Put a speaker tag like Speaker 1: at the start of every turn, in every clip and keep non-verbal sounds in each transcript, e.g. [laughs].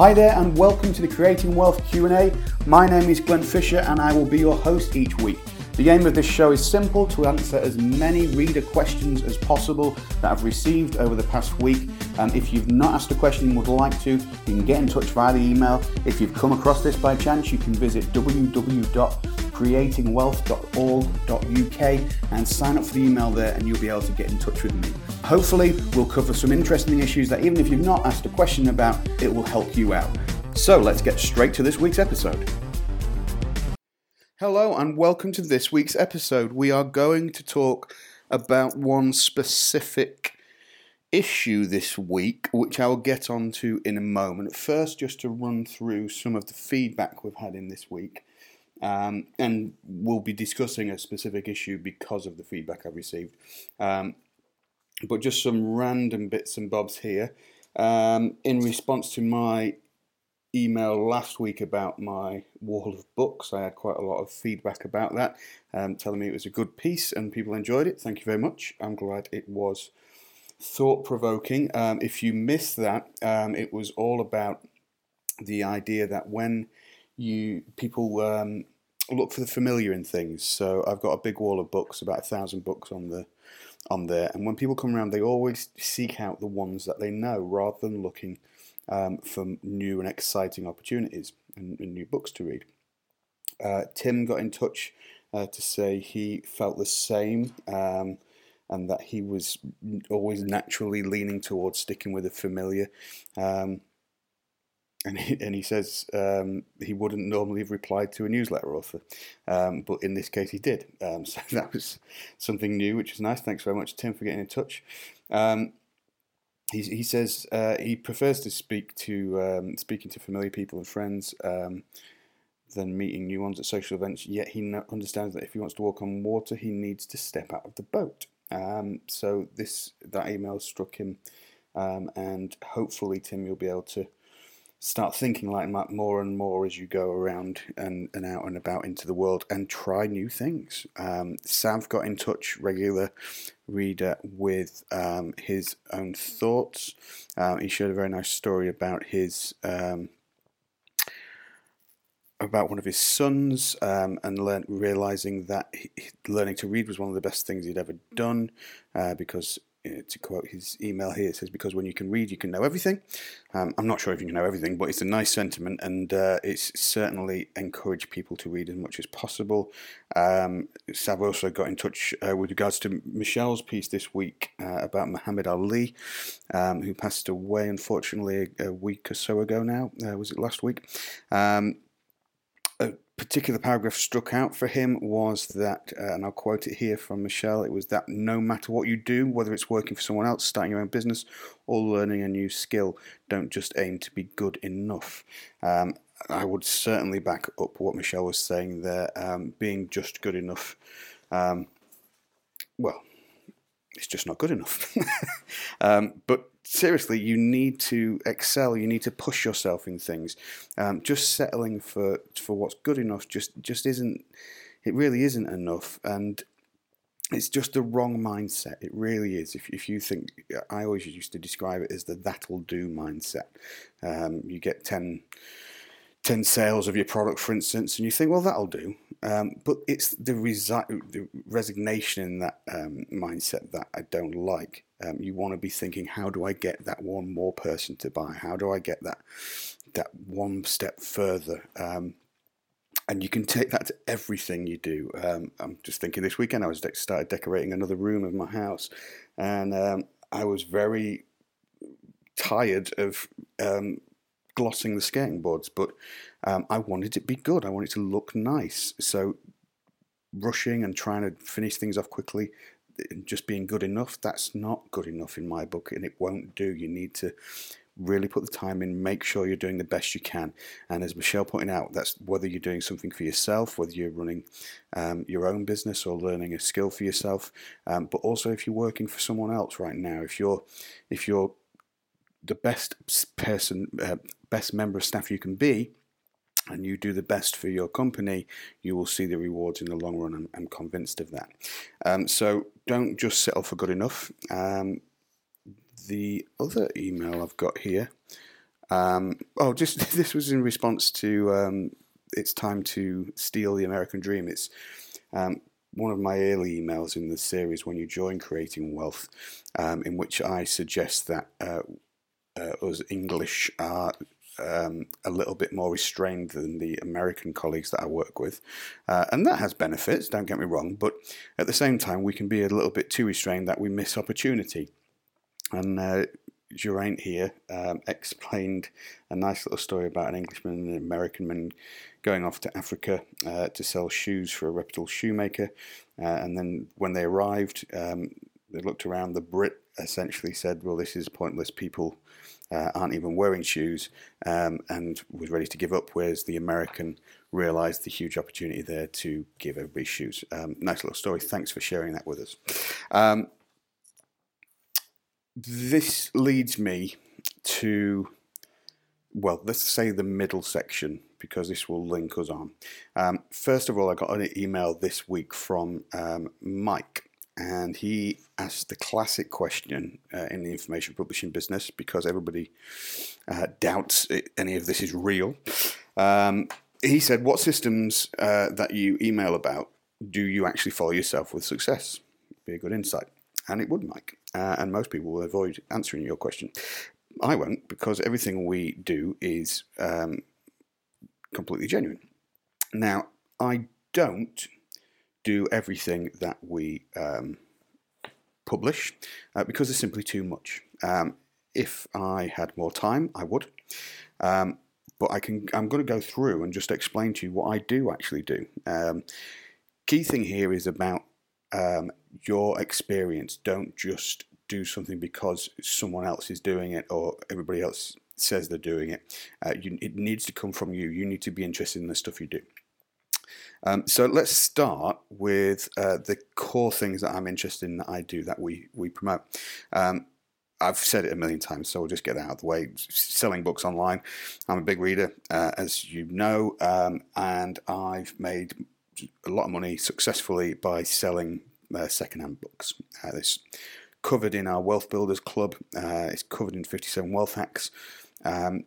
Speaker 1: Hi there and welcome to the Creating Wealth Q&A. My name is Glenn Fisher and I will be your host each week. The aim of this show is simple to answer as many reader questions as possible that I've received over the past week. And if you've not asked a question and would like to, you can get in touch via the email. If you've come across this by chance, you can visit www.creatingwealth.org.uk and sign up for the email there and you'll be able to get in touch with me. Hopefully, we'll cover some interesting issues that even if you've not asked a question about, it will help you out. So let's get straight to this week's episode. Hello, and welcome to this week's episode. We are going to talk about one specific issue this week, which I'll get onto in a moment. First, just to run through some of the feedback we've had in this week. Um, and we'll be discussing a specific issue because of the feedback I've received. Um, but just some random bits and bobs here. Um, in response to my email last week about my wall of books. I had quite a lot of feedback about that, um, telling me it was a good piece and people enjoyed it. Thank you very much. I'm glad it was thought provoking. Um, if you missed that, um, it was all about the idea that when you people um, look for the familiar in things. So I've got a big wall of books, about a thousand books on the on there, and when people come around, they always seek out the ones that they know rather than looking um, for new and exciting opportunities and, and new books to read. Uh, Tim got in touch uh, to say he felt the same um, and that he was always naturally leaning towards sticking with the familiar. Um, and he, and he says um, he wouldn't normally have replied to a newsletter author, um, but in this case he did. Um, [laughs] so that was something new, which is nice. Thanks very much, Tim, for getting in touch. He, he says uh, he prefers to speak to um, speaking to familiar people and friends um, than meeting new ones at social events. Yet he no- understands that if he wants to walk on water, he needs to step out of the boat. Um, so this that email struck him, um, and hopefully Tim, you'll be able to start thinking like that more and more as you go around and, and out and about into the world and try new things. Um, Sav got in touch, regular reader, with um, his own thoughts. Um, he shared a very nice story about his. Um, about one of his sons um, and learn, realizing that he, learning to read was one of the best things he'd ever done uh, because to quote his email here, it says, Because when you can read, you can know everything. Um, I'm not sure if you can know everything, but it's a nice sentiment and uh, it's certainly encouraged people to read as much as possible. Um, Sav also got in touch uh, with regards to Michelle's piece this week uh, about Muhammad Ali, um, who passed away unfortunately a, a, week or so ago now. Uh, was it last week? Um, particular paragraph struck out for him was that, uh, and I'll quote it here from Michelle, it was that no matter what you do, whether it's working for someone else, starting your own business, or learning a new skill, don't just aim to be good enough. Um, I would certainly back up what Michelle was saying there. Um, being just good enough, um, well, it's just not good enough. [laughs] um, but seriously, you need to excel. You need to push yourself in things. Um, just settling for for what's good enough just just isn't. It really isn't enough, and it's just the wrong mindset. It really is. If if you think, I always used to describe it as the "that'll do" mindset. Um, you get ten 10 sales of your product, for instance, and you think, well, that'll do. Um, but it's the, resi- the, resignation in that um, mindset that I don't like. Um, you want to be thinking, how do I get that one more person to buy? How do I get that that one step further? Um, and you can take that to everything you do. Um, I'm just thinking this weekend I was de- started decorating another room of my house, and um, I was very tired of glossing the skating boards, but um, I wanted it to be good. I wanted it to look nice. So rushing and trying to finish things off quickly, just being good enough, that's not good enough in my book, and it won't do. You need to really put the time in, make sure you're doing the best you can. And as Michelle pointed out, that's whether you're doing something for yourself, whether you're running um, your own business or learning a skill for yourself, um, but also if you're working for someone else right now, if you're if you're the best person, uh, best member of staff you can be, and you do the best for your company, you will see the rewards in the long run. I'm, I'm convinced of that. Um, so don't just settle for good enough. Um, the other email I've got here Um, oh, just [laughs] this was in response to um, it's time to steal the American dream. It's um, one of my early emails in the series when you join Creating Wealth, um, in which I suggest that uh, uh, us English are um, a little bit more restrained than the American colleagues that I work with. Uh, and that has benefits, don't get me wrong, but at the same time, we can be a little bit too restrained that we miss opportunity. And uh, Geraint here um, explained a nice little story about an Englishman and an American man going off to Africa uh, to sell shoes for a reputable shoemaker. Uh, and then when they arrived, um, they looked around. The Brit essentially said, Well, this is pointless. People uh, aren't even wearing shoes, um, and was ready to give up. Whereas the American realised the huge opportunity there to give everybody shoes. Um, nice little story. Thanks for sharing that with us. Um, this leads me to, well, let's say the middle section because this will link us on. Um, first of all, I got an email this week from um, Mike, and he asked the classic question uh, in the information publishing business because everybody uh, doubts it, any of this is real. Um, he said, What systems uh, that you email about do you actually follow yourself with success? Be a good insight. And it would, Mike. Uh, and most people will avoid answering your question. I won't because everything we do is um, completely genuine. Now, I don't do everything that we um, publish uh, because it's simply too much. Um, if I had more time, I would. Um, but I can. I'm going to go through and just explain to you what I do actually do. Um, key thing here is about um, your experience. Don't just do something because someone else is doing it or everybody else says they're doing it. Uh, you, it needs to come from you. You need to be interested in the stuff you do. Um, so let's start with uh, the core things that I'm interested in that I do that we we promote. Um, I've said it a million times, so we'll just get out of the way. Selling books online. I'm a big reader, uh, as you know, um, and I've made a lot of money successfully by selling uh, secondhand books. Uh, this covered in our Wealth Builders Club. Uh, it's covered in 57 Wealth Hacks. Um,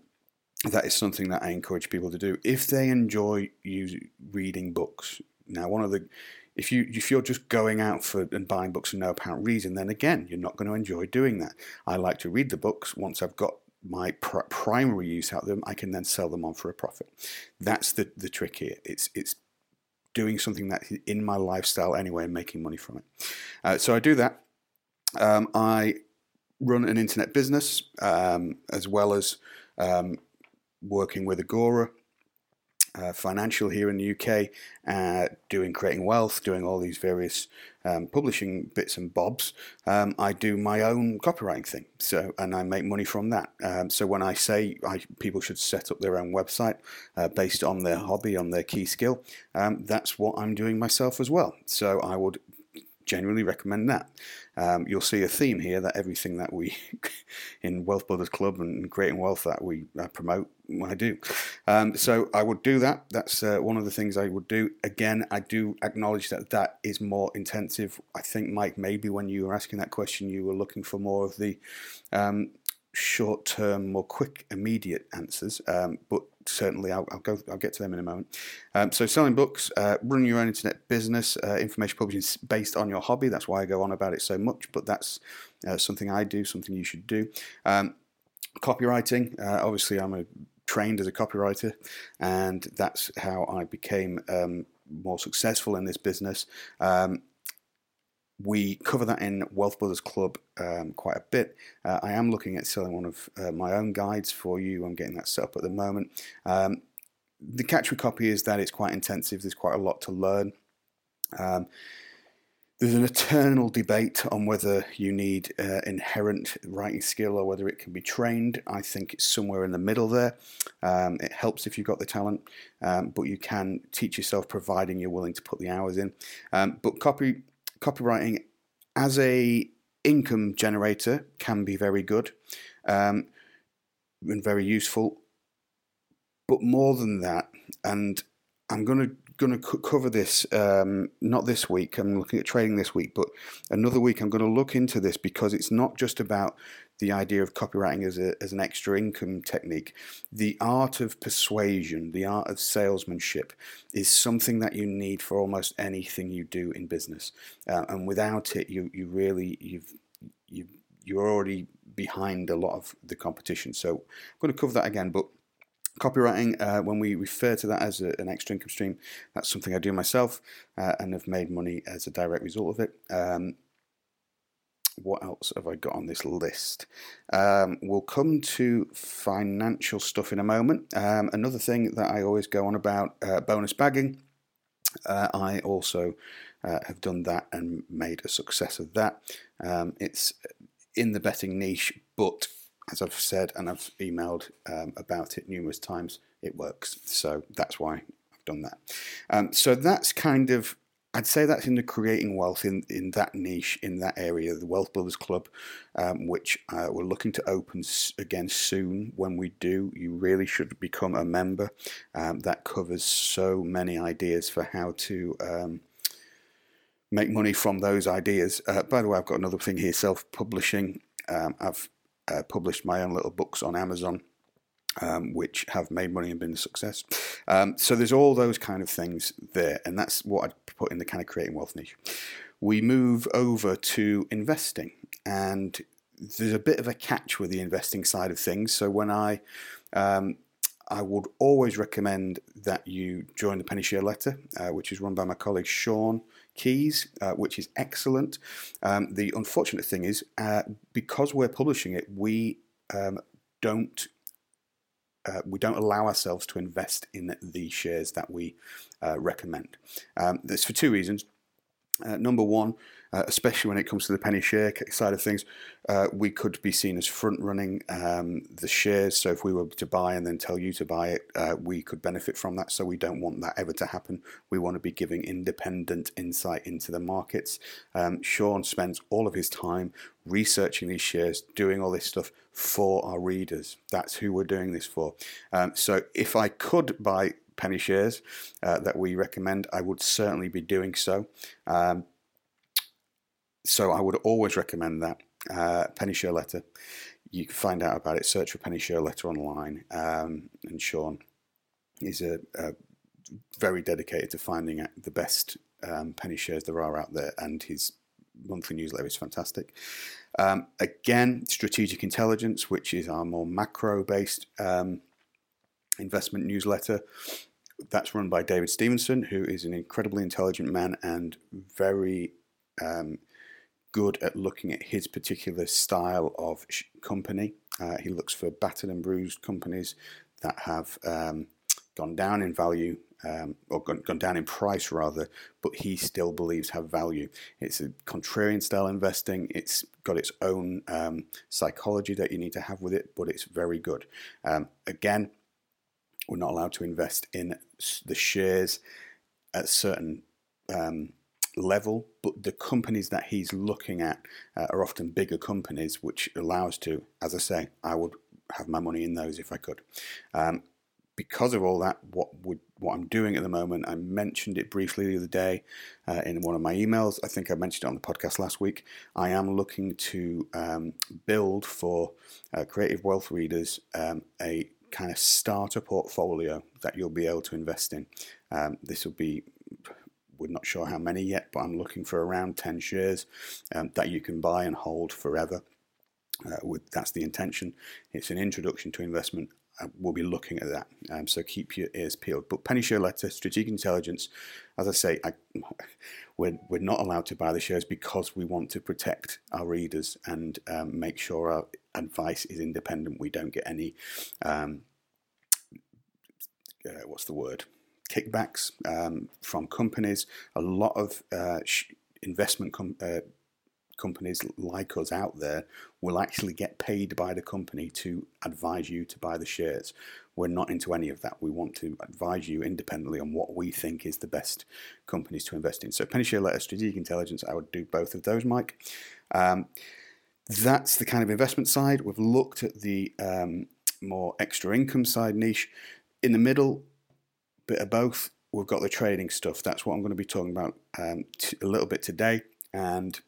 Speaker 1: that is something that I encourage people to do if they enjoy you reading books. Now, one of the if you if you're just going out for and buying books for no apparent reason, then again you're not going to enjoy doing that. I like to read the books once I've got my pr- primary use out of them. I can then sell them on for a profit. That's the the trick here. It's it's doing something that's in my lifestyle anyway and making money from it. Uh, so I do that. Um, I run an internet business um, as well as um, working with Agora. Uh, financial here in the UK, uh, doing creating wealth, doing all these various um, publishing bits and bobs. Um, I do my own copywriting thing, so and I make money from that. Um, so when I say I, people should set up their own website uh, based on their hobby, on their key skill, um, that's what I'm doing myself as well. So I would genuinely recommend that. Um, you'll see a theme here that everything that we [laughs] in Wealth Builders Club and creating wealth that we uh, promote, I do. Um, so I would do that. That's uh, one of the things I would do. Again, I do acknowledge that that is more intensive. I think, Mike, maybe when you were asking that question, you were looking for more of the um, short term, more quick, immediate answers. Um, but certainly, I'll, I'll, go. I'll get to them in a moment. Um, so, selling books, uh, running your own internet business, uh, information publishing based on your hobby. That's why I go on about it so much. But that's uh, something I do. Something you should do. Um, copywriting. Uh, obviously, I'm a trained as a copywriter, and that's how I became um, more successful in this business. Um, we cover that in Wealth Builders Club um, quite a bit. Uh, I am looking at selling one of uh, my own guides for you. I'm getting that set up at the moment. Um, the catch with copy is that it's quite intensive. There's quite a lot to learn. Um, there's an eternal debate on whether you need uh, inherent writing skill or whether it can be trained. I think it's somewhere in the middle there. Um, it helps if you've got the talent, um, but you can teach yourself providing you're willing to put the hours in. Um, but copy copywriting as a income generator can be very good um, and very useful. But more than that, and I'm going to going to c- cover this um, not this week. I'm looking at trading this week, but another week I'm going to look into this because it's not just about the idea of copywriting as, a, as an extra income technique. The art of persuasion, the art of salesmanship, is something that you need for almost anything you do in business. Uh, and without it, you you really you've you you're already behind a lot of the competition. So I'm going to cover that again, but copywriting uh, when we refer to that as a, an extra income stream that's something i do myself uh, and have made money as a direct result of it um, what else have I got on this list? Um, we'll come to financial stuff in a moment. Um, another thing that I always go on about uh, bonus bagging. Uh, I also uh, have done that and made a success of that. Um, it's in the betting niche, but as I've said and I've emailed um, about it numerous times, it works. So that's why I've done that. Um, so that's kind of I'd say that's in the creating wealth in, in that niche, in that area, the Wealth Builders Club, um, which uh, we're looking to open again soon. When we do, you really should become a member. Um, that covers so many ideas for how to um, make money from those ideas. Uh, by the way, I've got another thing here self publishing. Um, I've uh, published my own little books on Amazon um, which have made money and been a success. Um, so there's all those kind of things there, and that's what I'd put in the kind of creating wealth niche. We move over to investing, and there's a bit of a catch with the investing side of things. So when I um, I would always recommend that you join the Penny Share Letter, uh, which is run by my colleague Sean Keys, uh, which is excellent. Um, the unfortunate thing is, uh, because we're publishing it, we um, don't uh, we don't allow ourselves to invest in the shares that we uh, recommend. Um, this for two reasons. Uh, number one, uh, especially when it comes to the penny share side of things, uh, we could be seen as front running um, the shares. So if we were to buy and then tell you to buy it, uh, we could benefit from that. So we don't want that ever to happen. We want to be giving independent insight into the markets. Um, Sean spends all of his time researching these shares, doing all this stuff for our readers. That's who we're doing this for. Um, so if I could buy penny shares uh, that we recommend, I would certainly be doing so. Um, so I would always recommend that uh, Penny Share Letter. You can find out about it. Search for Penny Share Letter online. Um, and Sean is a, a, very dedicated to finding out the best um, penny shares there are out there, and his monthly newsletter is fantastic. Um, again, Strategic Intelligence, which is our more macro-based um, investment newsletter. That's run by David Stevenson, who is an incredibly intelligent man and very um, good at looking at his particular style of company. Uh, he looks for battered and bruised companies that have um, gone down in value um, or gone, gone, down in price rather, but he still believes have value. It's a contrarian style investing. It's got its own um, psychology that you need to have with it, but it's very good. Um, again, we're not allowed to invest in the shares at certain um, level, but the companies that he's looking at uh, are often bigger companies, which allows to, as I say, I would have my money in those if I could. Um, because of all that, what would what I'm doing at the moment, I mentioned it briefly the other day uh, in one of my emails. I think I mentioned it on the podcast last week. I am looking to um, build for uh, creative wealth readers um, a kind of starter portfolio that you'll be able to invest in. Um, this will be we're not sure how many yet, but I'm looking for around 10 shares um, that you can buy and hold forever. Uh, with, that's the intention. It's an introduction to investment. Uh, we'll be looking at that. Um, so keep your ears peeled. But Penny Share Letter, Strategic Intelligence, as I say, I, [laughs] we're, we're not allowed to buy the shares because we want to protect our readers and um, make sure our advice is independent. We don't get any, um, uh, what's the word? kickbacks um, from companies. A lot of uh, investment com- uh, companies like us out there will actually get paid by the company to advise you to buy the shares. We're not into any of that. We want to advise you independently on what we think is the best companies to invest in. So, Penny Share Letter, Strategic Intelligence, I would do both of those, Mike. Um, that's the kind of investment side. We've looked at the um, more extra income side niche. In the middle, bit of both. we've got the trading stuff. That's what I'm going to be talking about um, t- a little bit today and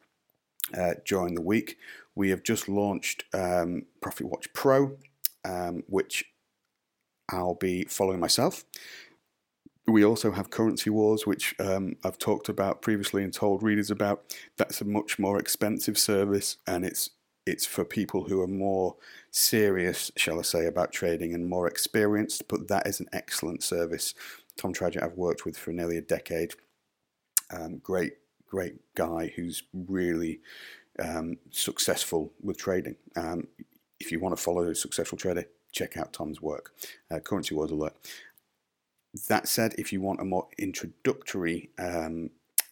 Speaker 1: uh, during the week. We have just launched um, Profit Watch Pro, um, which I'll be following myself. We also have Currency Wars, which um, I've talked about previously and told readers about. That's a much more expensive service, and it's it's for people who are more serious, shall I say, about trading and more experienced. But that is an excellent service. Tom Trajet, I've worked with for nearly a decade. Um, great, great guy who's really um, successful with trading. Um, if you want to follow a successful trader, check out Tom's work. Uh, Currency Wars Alert. That said, if you want a more introductory um,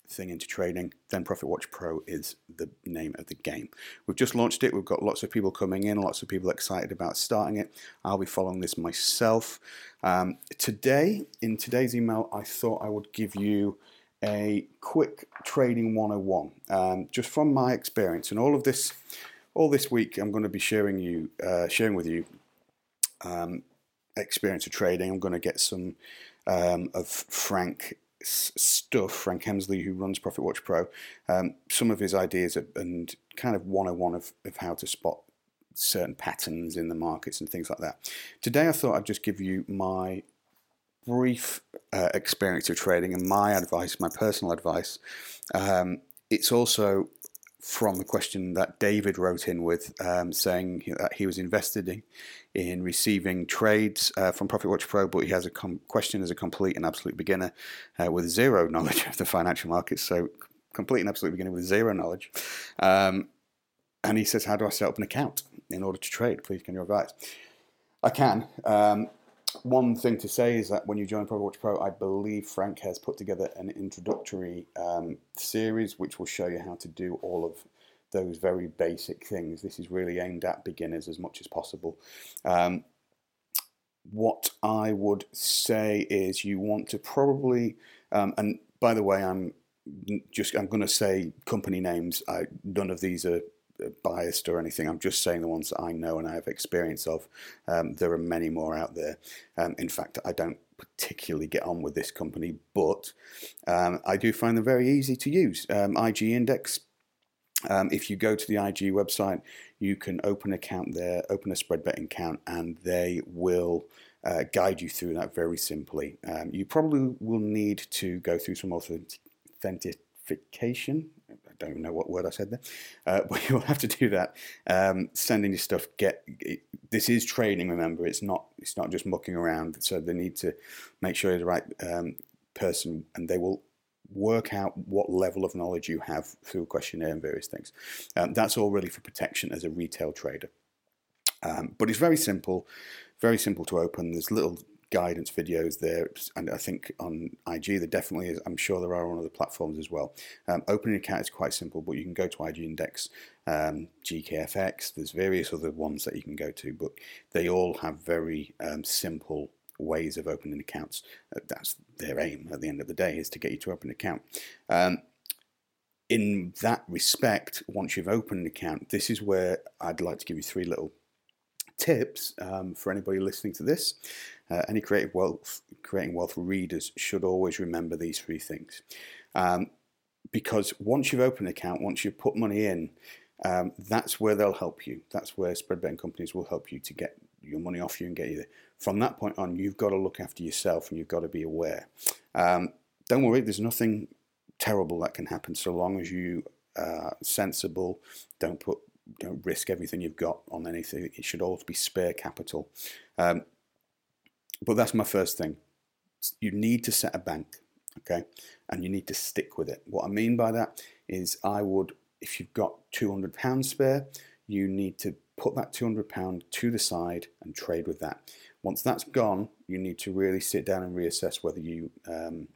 Speaker 1: thing into trading, then Profit Watch Pro is the name of the game. We've just launched it. We've got lots of people coming in, lots of people excited about starting it. I'll be following this myself. Um, today, in today's email, I thought I would give you a quick trading 101, um, just from my experience. And all of this, all this week, I'm going to be sharing you, uh, sharing with you um, experience of trading. I'm going to get some um, of Frank stuff, Frank Hemsley, who runs Profit Watch Pro, um, some of his ideas and kind of 101 of, of how to spot certain patterns in the markets and things like that. Today, I thought I'd just give you my brief uh, experience of trading and my advice, my personal advice. Um, it's also from the question that David wrote in with, um, saying that he was invested in, in receiving trades uh, from Profit Watch Pro, but he has a com- question as a complete and absolute beginner uh, with zero [laughs] knowledge of the financial markets. So, complete and absolute beginner with zero knowledge. Um, and he says, How do I set up an account in order to trade? Please, can you advise? I can. Um, one thing to say is that when you join Profit Watch Pro, I believe Frank has put together an introductory um, series which will show you how to do all of those very basic things. This is really aimed at beginners as much as possible. Um, what I would say is you want to probably, um, and by the way, I'm just I'm going to say company names. I, none of these are biased or anything. I'm just saying the ones that I know and I have experience of. Um, there are many more out there. Um, in fact, I don't particularly get on with this company, but um, I do find them very easy to use. Um, IG Index. Um, if you go to the IG website, you can open an account there, open a spread betting account, and they will uh, guide you through that very simply. Um, you probably will need to go through some authentication don't even know what word I said there, uh, [laughs] but you'll have to do that. Um, sending your stuff. Get this is training. Remember, it's not it's not just mucking around. So they need to make sure you're the right um, person, and they will work out what level of knowledge you have through a questionnaire and various things. Um, that's all really for protection as a retail trader. Um, but it's very simple, very simple to open. There's little guidance videos there, and I think on IG there definitely is. I'm sure there are on other platforms as well. Um, opening an account is quite simple, but you can go to IG Index, um, GKFX. There's various other ones that you can go to, but they all have very um, simple ways of opening accounts. Uh, that's their aim at the end of the day is to get you to open an account. Um, in that respect, once you've opened an account, this is where I'd like to give you three little tips um, for anybody listening to this. Uh, any creative wealth, creating wealth readers should always remember these three things. Um, because once you've opened an account, once you've put money in, um, that's where they'll help you. That's where spread betting companies will help you to get your money off you and get you there. From that point on, you've got to look after yourself and you've got to be aware. Um, don't worry, there's nothing terrible that can happen so long as you are sensible, don't put don't risk everything you've got on anything. It should always be spare capital. Um, but that's my first thing. You need to set a bank, okay, and you need to stick with it. What I mean by that is, I would, if you've got two hundred pounds spare, you need to put that two hundred pound to the side and trade with that. Once that's gone, you need to really sit down and reassess whether you um,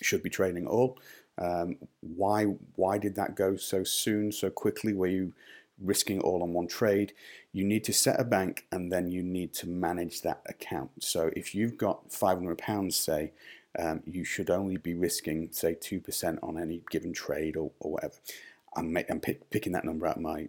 Speaker 1: should be trading at all. Um, why why did that go so soon, so quickly? Were you risking all on one trade? You need to set a bank and then you need to manage that account. So if you've got 500 pounds, say, um, you should only be risking say two percent on any given trade or, or whatever. I'm, I'm pick, picking that number out of my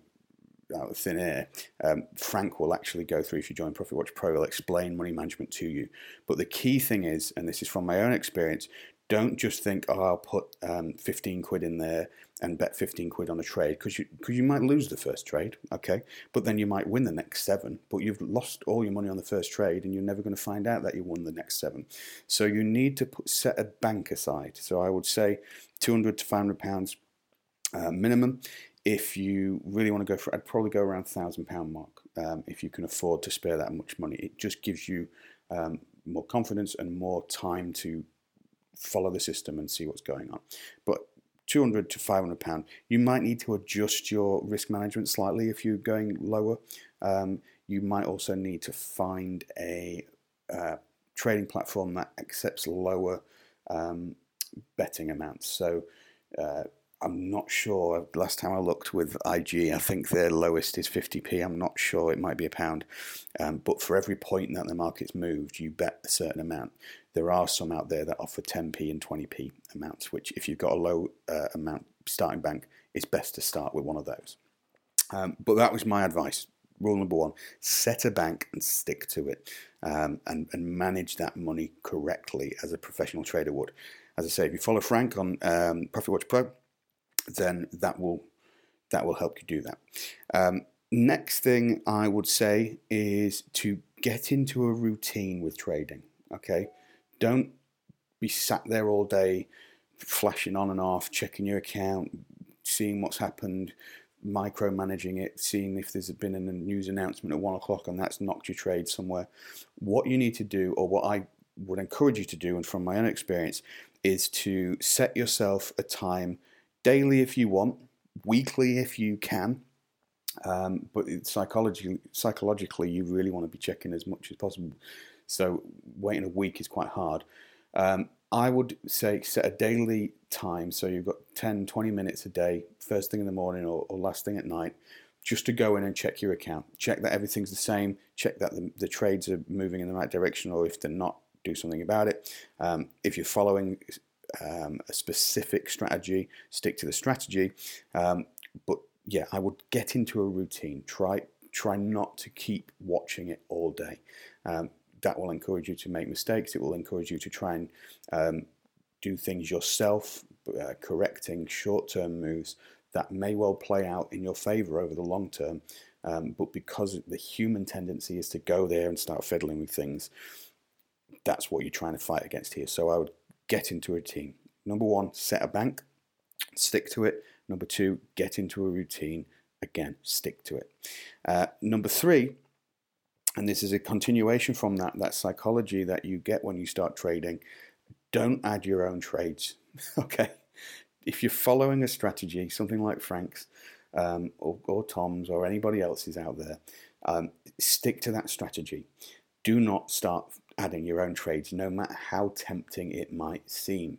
Speaker 1: out of thin air. Um, Frank will actually go through if you join Profit Watch Pro. He'll explain money management to you. But the key thing is, and this is from my own experience, don't just think, oh, I'll put um, 15 quid in there and bet 15 quid on a trade because you, cause you might lose the first trade, okay? But then you might win the next seven, but you've lost all your money on the first trade and you're never going to find out that you won the next seven. So you need to put, set a bank aside. So I would say 200 to 500 pounds uh, minimum. If you really want to go for, I'd probably go around thousand pound mark um, if you can afford to spare that much money. It just gives you um, more confidence and more time to follow the system and see what's going on. But 200 to 500 pound, you might need to adjust your risk management slightly if you're going lower. Um, you might also need to find a uh, trading platform that accepts lower um, betting amounts. So uh, I'm not sure. Last time I looked with IG, I think their lowest is 50p. I'm not sure. It might be a pound. Um, but for every point that the market's moved, you bet a certain amount. There are some out there that offer 10p and 20p amounts, which if you've got a low uh, amount starting bank, it's best to start with one of those. Um, but that was my advice. Rule number one set a bank and stick to it um, and, and manage that money correctly as a professional trader would. As I say, if you follow Frank on um, Profit Watch Pro, then that will that will help you do that. Um, next thing I would say is to get into a routine with trading. Okay, don't be sat there all day flashing on and off, checking your account, seeing what's happened, micromanaging it, seeing if there's been a news announcement at one o'clock and that's knocked your trade somewhere. What you need to do, or what I would encourage you to do, and from my own experience, is to set yourself a time daily if you want, weekly if you can. Um, but psychologically, psychologically, you really want to be checking as much as possible. So waiting a week is quite hard. Um, I would say set a daily time. So you've got 10, 20 minutes a day, first thing in the morning or, or last thing at night, just to go in and check your account. Check that everything's the same. Check that the, the trades are moving in the right direction, or if they're not, do something about it. Um, if you're following um, a specific strategy, stick to the strategy. Um, but yeah, I would get into a routine. Try try not to keep watching it all day. Um, that will encourage you to make mistakes. It will encourage you to try and um, do things yourself, uh, correcting short-term moves that may well play out in your favor over the long term. Um, but because the human tendency is to go there and start fiddling with things, that's what you're trying to fight against here. So I would get into a routine. Number one, set a bank, stick to it. Number two, get into a routine. Again, stick to it. Uh, number three, and this is a continuation from that that psychology that you get when you start trading don't add your own trades [laughs] okay if you're following a strategy something like frank's um, or, or, tom's or anybody else's out there um, stick to that strategy do not start adding your own trades no matter how tempting it might seem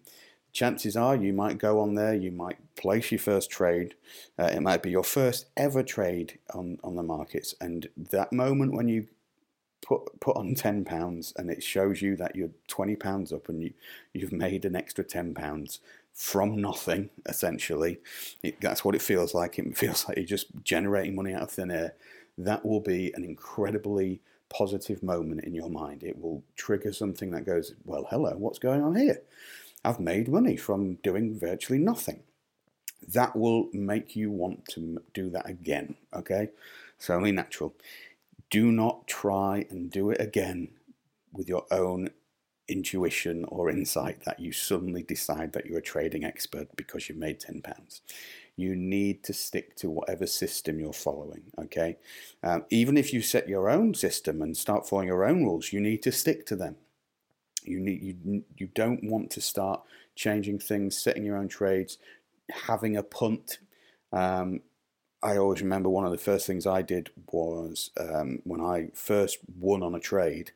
Speaker 1: chances are you might go on there, you might place your first trade. Uh, it might be your first ever trade on, on the markets. And that moment when you put put on ten pounds and it shows you that you're twenty pounds up and you you've made an extra ten pounds from nothing essentially. It, that's what it feels like. It [laughs] feels like you're just generating money out of thin air. That will be an incredibly positive moment in your mind. It will trigger something that goes, well, hello, what's going on here? I've made money from doing virtually nothing. That will make you want to do that again. Okay, so only natural do not try and do it again with your own intuition or insight that you suddenly decide that you're a trading expert because you've made 10 pounds. You need to stick to whatever system you're following, okay? Um, even if you set your own system and start following your own rules, you need to stick to them. You need you you don't want to start changing things, setting your own trades, having a punt. Um, I always remember one of the first things I did was um, when I first won on a trade.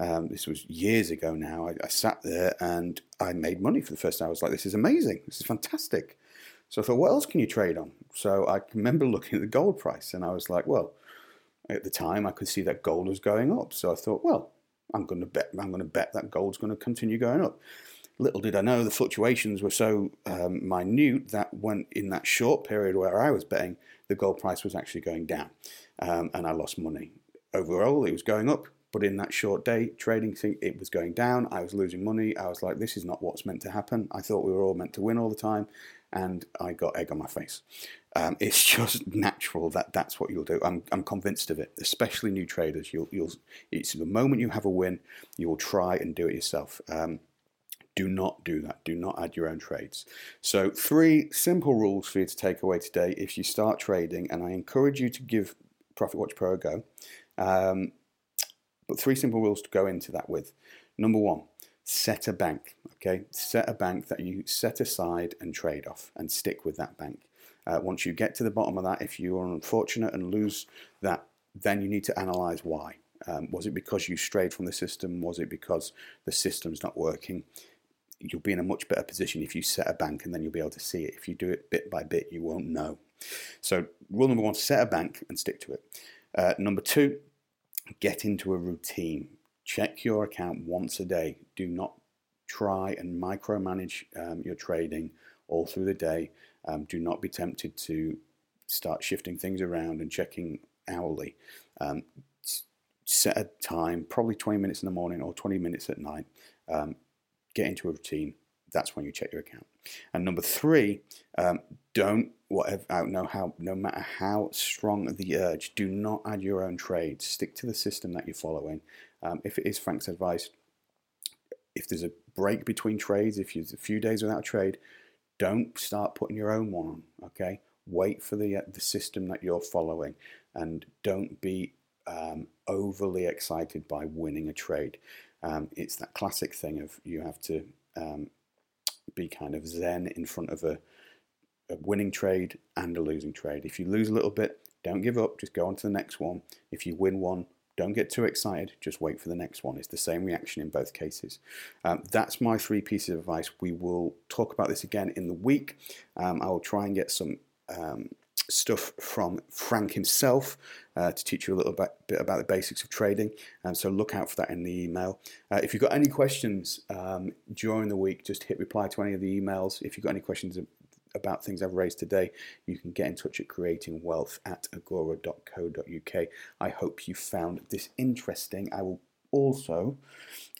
Speaker 1: Um, this was years ago now. I, I, sat there and I made money for the first time. I was like, this is amazing. This is fantastic. So I thought, what else can you trade on? So I remember looking at the gold price and I was like, well, at the time I could see that gold was going up. So I thought, well, I'm going to bet. I'm going to bet that gold's going to continue going up. Little did I know the fluctuations were so um, minute that when in that short period where I was betting, the gold price was actually going down, um, and I lost money. Overall, it was going up, but in that short day trading thing, it was going down. I was losing money. I was like, this is not what's meant to happen. I thought we were all meant to win all the time, and I got egg on my face. Um, [laughs] it's just natural that that's what you'll do. I'm, I'm convinced of it, especially new traders. You'll, you'll, it's the moment you have a win, you'll try and do it yourself. Um, do not do that. Do not add your own trades. So, three simple rules for you to take away today if you start trading, and I encourage you to give Profit Watch Pro a go. Um, but three simple rules to go into that with. Number one, set a bank. Okay, set a bank that you set aside and trade off, and stick with that bank. Uh, once you get to the bottom of that, if you are unfortunate and lose that, then you need to analyze why. Um, was it because you strayed from the system? Was it because the system's not working? You'll be in a much better position if you set a bank and then you'll be able to see it. If you do it bit by bit, you won't know. So, rule number one set a bank and stick to it. Uh, number two, get into a routine. Check your account once a day. Do not try and micromanage um, your trading all through the day. Um, do not be tempted to start shifting things around and checking hourly. Um, set a time, probably 20 minutes in the morning or 20 minutes at night. Um, get into a routine. That's when you check your account. And number three, um, don't whatever out know how no matter how strong the urge, do not add your own trades. Stick to the system that you're following. Um, if it is Frank's advice, if there's a break between trades, if you're a few days without a trade, don't start putting your own one on. Okay, wait for the uh, the system that you're following, and don't be um, overly excited by winning a trade. Um, it's that classic thing of you have to um, be kind of zen in front of a, a winning trade and a losing trade. If you lose a little bit, don't give up, just go on to the next one. If you win one, don't get too excited, just wait for the next one. It's the same reaction in both cases. Um, that's my three pieces of advice. We will talk about this again in the week. Um, I will try and get some um, stuff from Frank himself uh, to teach you a little bit, bit, about the basics of trading. And so look out for that in the email. Uh, if you've got any questions um, during the week, just hit reply to any of the emails. If you've got any questions about things I've raised today, you can get in touch at creatingwealth at agora.co.uk. I hope you found this interesting. I will also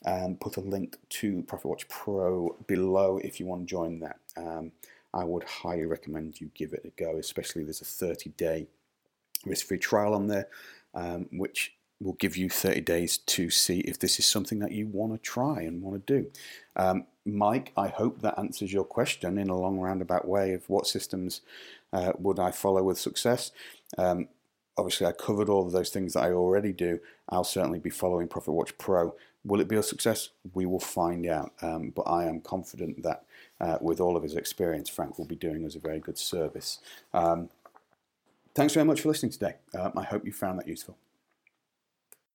Speaker 1: um, put a link to Profit Watch Pro below if you want to join that. Um, I would highly recommend you give it a go, especially there's a 30 day risk free trial on there, um, which will give you 30 days to see if this is something that you want to try and want to do. Um, Mike, I hope that answers your question in a long roundabout way of what systems uh, would I follow with success. Um, obviously, I covered all of those things that I already do. I'll certainly be following Profit Watch Pro. Will it be a success? We will find out. Um, but I am confident that uh, with all of his experience, Frank will be doing us a very good service. Um, thanks very much for listening today. Uh, I hope you found that useful.